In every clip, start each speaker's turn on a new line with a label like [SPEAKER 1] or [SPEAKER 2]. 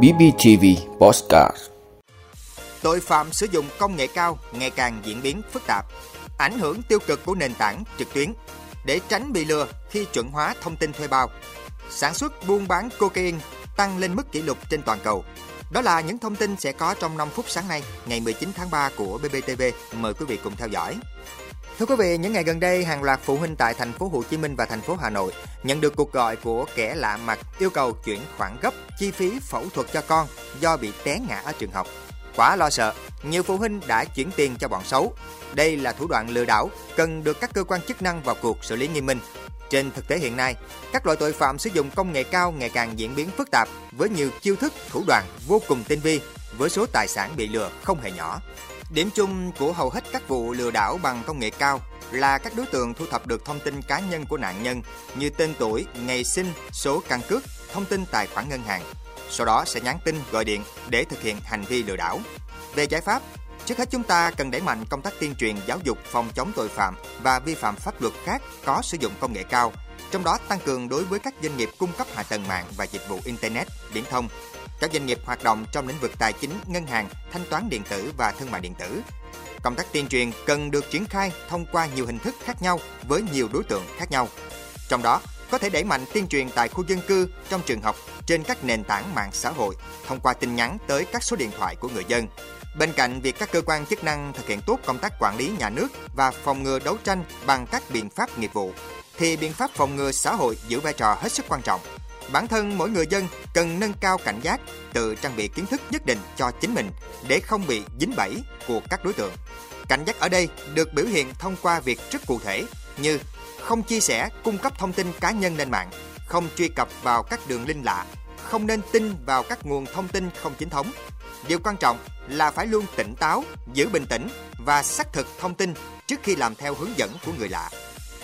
[SPEAKER 1] BBTV Postcard
[SPEAKER 2] Tội phạm sử dụng công nghệ cao ngày càng diễn biến phức tạp, ảnh hưởng tiêu cực của nền tảng trực tuyến để tránh bị lừa khi chuẩn hóa thông tin thuê bao. Sản xuất buôn bán cocaine tăng lên mức kỷ lục trên toàn cầu. Đó là những thông tin sẽ có trong 5 phút sáng nay, ngày 19 tháng 3 của BBTV. Mời quý vị cùng theo dõi. Thưa quý vị, những ngày gần đây, hàng loạt phụ huynh tại thành phố Hồ Chí Minh và thành phố Hà Nội nhận được cuộc gọi của kẻ lạ mặt yêu cầu chuyển khoản gấp chi phí phẫu thuật cho con do bị té ngã ở trường học. Quá lo sợ, nhiều phụ huynh đã chuyển tiền cho bọn xấu. Đây là thủ đoạn lừa đảo, cần được các cơ quan chức năng vào cuộc xử lý nghiêm minh. Trên thực tế hiện nay, các loại tội phạm sử dụng công nghệ cao ngày càng diễn biến phức tạp với nhiều chiêu thức, thủ đoạn vô cùng tinh vi, với số tài sản bị lừa không hề nhỏ. Điểm chung của hầu hết các vụ lừa đảo bằng công nghệ cao là các đối tượng thu thập được thông tin cá nhân của nạn nhân như tên tuổi, ngày sinh, số căn cước, thông tin tài khoản ngân hàng. Sau đó sẽ nhắn tin, gọi điện để thực hiện hành vi lừa đảo. Về giải pháp, trước hết chúng ta cần đẩy mạnh công tác tuyên truyền giáo dục phòng chống tội phạm và vi phạm pháp luật khác có sử dụng công nghệ cao, trong đó tăng cường đối với các doanh nghiệp cung cấp hạ tầng mạng và dịch vụ internet, viễn thông, các doanh nghiệp hoạt động trong lĩnh vực tài chính, ngân hàng, thanh toán điện tử và thương mại điện tử. Công tác tuyên truyền cần được triển khai thông qua nhiều hình thức khác nhau với nhiều đối tượng khác nhau. Trong đó, có thể đẩy mạnh tuyên truyền tại khu dân cư, trong trường học, trên các nền tảng mạng xã hội, thông qua tin nhắn tới các số điện thoại của người dân. Bên cạnh việc các cơ quan chức năng thực hiện tốt công tác quản lý nhà nước và phòng ngừa đấu tranh bằng các biện pháp nghiệp vụ, thì biện pháp phòng ngừa xã hội giữ vai trò hết sức quan trọng. Bản thân mỗi người dân cần nâng cao cảnh giác, tự trang bị kiến thức nhất định cho chính mình để không bị dính bẫy của các đối tượng. Cảnh giác ở đây được biểu hiện thông qua việc rất cụ thể như không chia sẻ, cung cấp thông tin cá nhân lên mạng, không truy cập vào các đường link lạ, không nên tin vào các nguồn thông tin không chính thống. Điều quan trọng là phải luôn tỉnh táo, giữ bình tĩnh và xác thực thông tin trước khi làm theo hướng dẫn của người lạ.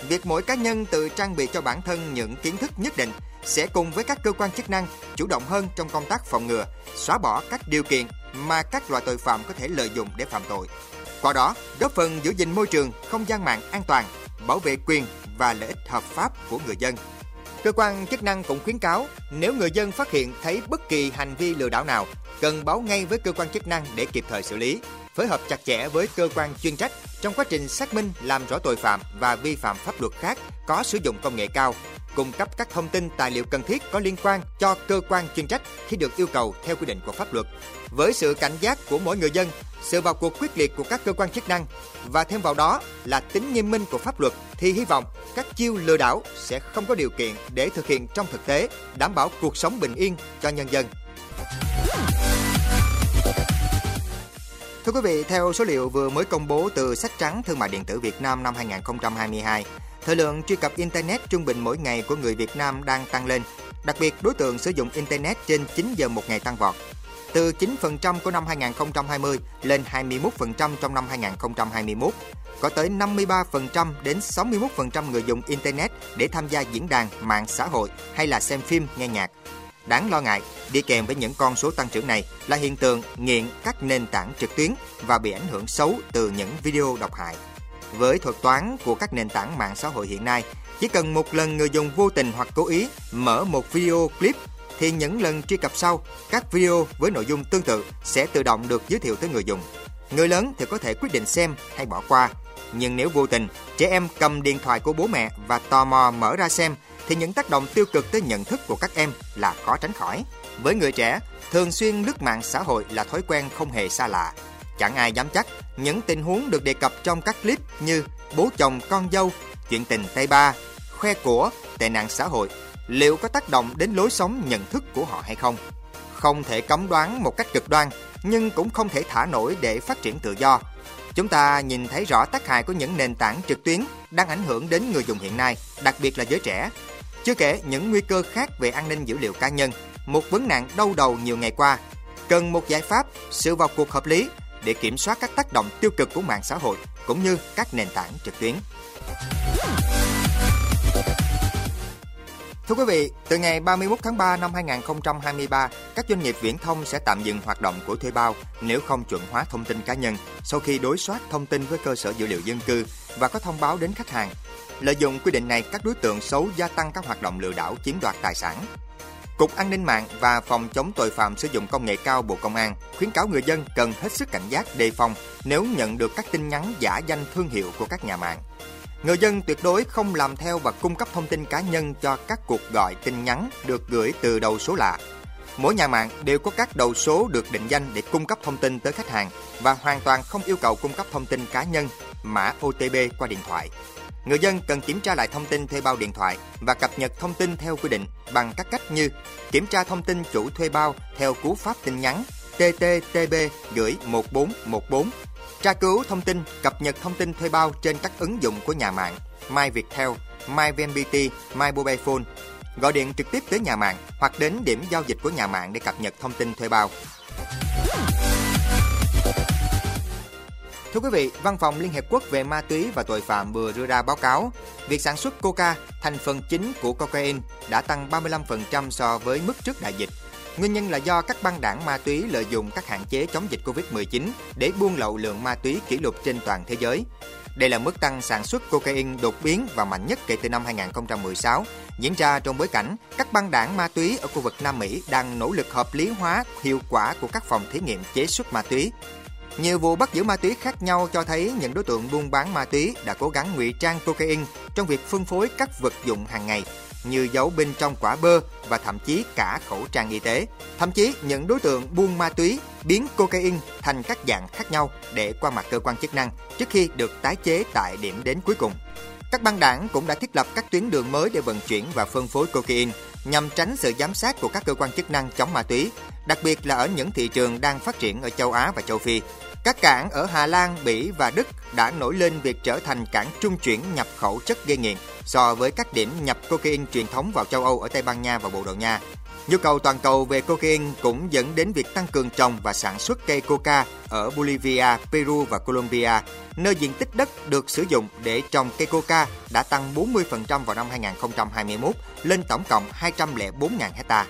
[SPEAKER 2] Việc mỗi cá nhân tự trang bị cho bản thân những kiến thức nhất định sẽ cùng với các cơ quan chức năng chủ động hơn trong công tác phòng ngừa, xóa bỏ các điều kiện mà các loại tội phạm có thể lợi dụng để phạm tội. Qua đó, góp phần giữ gìn môi trường, không gian mạng an toàn, bảo vệ quyền và lợi ích hợp pháp của người dân. Cơ quan chức năng cũng khuyến cáo nếu người dân phát hiện thấy bất kỳ hành vi lừa đảo nào, cần báo ngay với cơ quan chức năng để kịp thời xử lý, phối hợp chặt chẽ với cơ quan chuyên trách trong quá trình xác minh làm rõ tội phạm và vi phạm pháp luật khác có sử dụng công nghệ cao, cung cấp các thông tin tài liệu cần thiết có liên quan cho cơ quan chuyên trách khi được yêu cầu theo quy định của pháp luật. Với sự cảnh giác của mỗi người dân, sự vào cuộc quyết liệt của các cơ quan chức năng và thêm vào đó là tính nghiêm minh của pháp luật thì hy vọng các chiêu lừa đảo sẽ không có điều kiện để thực hiện trong thực tế, đảm bảo cuộc sống bình yên cho nhân dân. Thưa quý vị, theo số liệu vừa mới công bố từ sách trắng thương mại điện tử Việt Nam năm 2022, thời lượng truy cập Internet trung bình mỗi ngày của người Việt Nam đang tăng lên. Đặc biệt, đối tượng sử dụng Internet trên 9 giờ một ngày tăng vọt. Từ 9% của năm 2020 lên 21% trong năm 2021. Có tới 53% đến 61% người dùng Internet để tham gia diễn đàn, mạng xã hội hay là xem phim, nghe nhạc. Đáng lo ngại, đi kèm với những con số tăng trưởng này là hiện tượng nghiện các nền tảng trực tuyến và bị ảnh hưởng xấu từ những video độc hại. Với thuật toán của các nền tảng mạng xã hội hiện nay, chỉ cần một lần người dùng vô tình hoặc cố ý mở một video clip thì những lần truy cập sau, các video với nội dung tương tự sẽ tự động được giới thiệu tới người dùng. Người lớn thì có thể quyết định xem hay bỏ qua, nhưng nếu vô tình trẻ em cầm điện thoại của bố mẹ và tò mò mở ra xem thì những tác động tiêu cực tới nhận thức của các em là khó tránh khỏi. Với người trẻ, thường xuyên lướt mạng xã hội là thói quen không hề xa lạ. Chẳng ai dám chắc những tình huống được đề cập trong các clip như bố chồng con dâu, chuyện tình tay ba, khoe của, tệ nạn xã hội liệu có tác động đến lối sống nhận thức của họ hay không. Không thể cấm đoán một cách cực đoan, nhưng cũng không thể thả nổi để phát triển tự do. Chúng ta nhìn thấy rõ tác hại của những nền tảng trực tuyến đang ảnh hưởng đến người dùng hiện nay, đặc biệt là giới trẻ. Chưa kể những nguy cơ khác về an ninh dữ liệu cá nhân, một vấn nạn đau đầu nhiều ngày qua. Cần một giải pháp, sự vào cuộc hợp lý để kiểm soát các tác động tiêu cực của mạng xã hội cũng như các nền tảng trực tuyến. Thưa quý vị, từ ngày 31 tháng 3 năm 2023, các doanh nghiệp viễn thông sẽ tạm dừng hoạt động của thuê bao nếu không chuẩn hóa thông tin cá nhân sau khi đối soát thông tin với cơ sở dữ liệu dân cư và có thông báo đến khách hàng. Lợi dụng quy định này, các đối tượng xấu gia tăng các hoạt động lừa đảo chiếm đoạt tài sản. Cục An ninh mạng và Phòng chống tội phạm sử dụng công nghệ cao Bộ Công an khuyến cáo người dân cần hết sức cảnh giác đề phòng nếu nhận được các tin nhắn giả danh thương hiệu của các nhà mạng. Người dân tuyệt đối không làm theo và cung cấp thông tin cá nhân cho các cuộc gọi tin nhắn được gửi từ đầu số lạ. Mỗi nhà mạng đều có các đầu số được định danh để cung cấp thông tin tới khách hàng và hoàn toàn không yêu cầu cung cấp thông tin cá nhân, mã OTP qua điện thoại. Người dân cần kiểm tra lại thông tin thuê bao điện thoại và cập nhật thông tin theo quy định bằng các cách như kiểm tra thông tin chủ thuê bao theo cú pháp tin nhắn TTTB gửi 1414, tra cứu thông tin, cập nhật thông tin thuê bao trên các ứng dụng của nhà mạng My Viettel, My VNPT, My Mobile Phone, gọi điện trực tiếp tới nhà mạng hoặc đến điểm giao dịch của nhà mạng để cập nhật thông tin thuê bao. Thưa quý vị, Văn phòng Liên Hiệp Quốc về ma túy và tội phạm vừa đưa ra báo cáo, việc sản xuất coca, thành phần chính của cocaine, đã tăng 35% so với mức trước đại dịch. Nguyên nhân là do các băng đảng ma túy lợi dụng các hạn chế chống dịch Covid-19 để buôn lậu lượng ma túy kỷ lục trên toàn thế giới. Đây là mức tăng sản xuất cocaine đột biến và mạnh nhất kể từ năm 2016, diễn ra trong bối cảnh các băng đảng ma túy ở khu vực Nam Mỹ đang nỗ lực hợp lý hóa hiệu quả của các phòng thí nghiệm chế xuất ma túy nhiều vụ bắt giữ ma túy khác nhau cho thấy những đối tượng buôn bán ma túy đã cố gắng ngụy trang cocaine trong việc phân phối các vật dụng hàng ngày như giấu bên trong quả bơ và thậm chí cả khẩu trang y tế. Thậm chí những đối tượng buôn ma túy biến cocaine thành các dạng khác nhau để qua mặt cơ quan chức năng trước khi được tái chế tại điểm đến cuối cùng. Các băng đảng cũng đã thiết lập các tuyến đường mới để vận chuyển và phân phối cocaine nhằm tránh sự giám sát của các cơ quan chức năng chống ma túy, đặc biệt là ở những thị trường đang phát triển ở châu Á và châu Phi. Các cảng ở Hà Lan, Bỉ và Đức đã nổi lên việc trở thành cảng trung chuyển nhập khẩu chất gây nghiện so với các điểm nhập cocaine truyền thống vào châu Âu ở Tây Ban Nha và Bồ Đào Nha. Nhu cầu toàn cầu về cocaine cũng dẫn đến việc tăng cường trồng và sản xuất cây coca ở Bolivia, Peru và Colombia, nơi diện tích đất được sử dụng để trồng cây coca đã tăng 40% vào năm 2021 lên tổng cộng 204.000 hectare.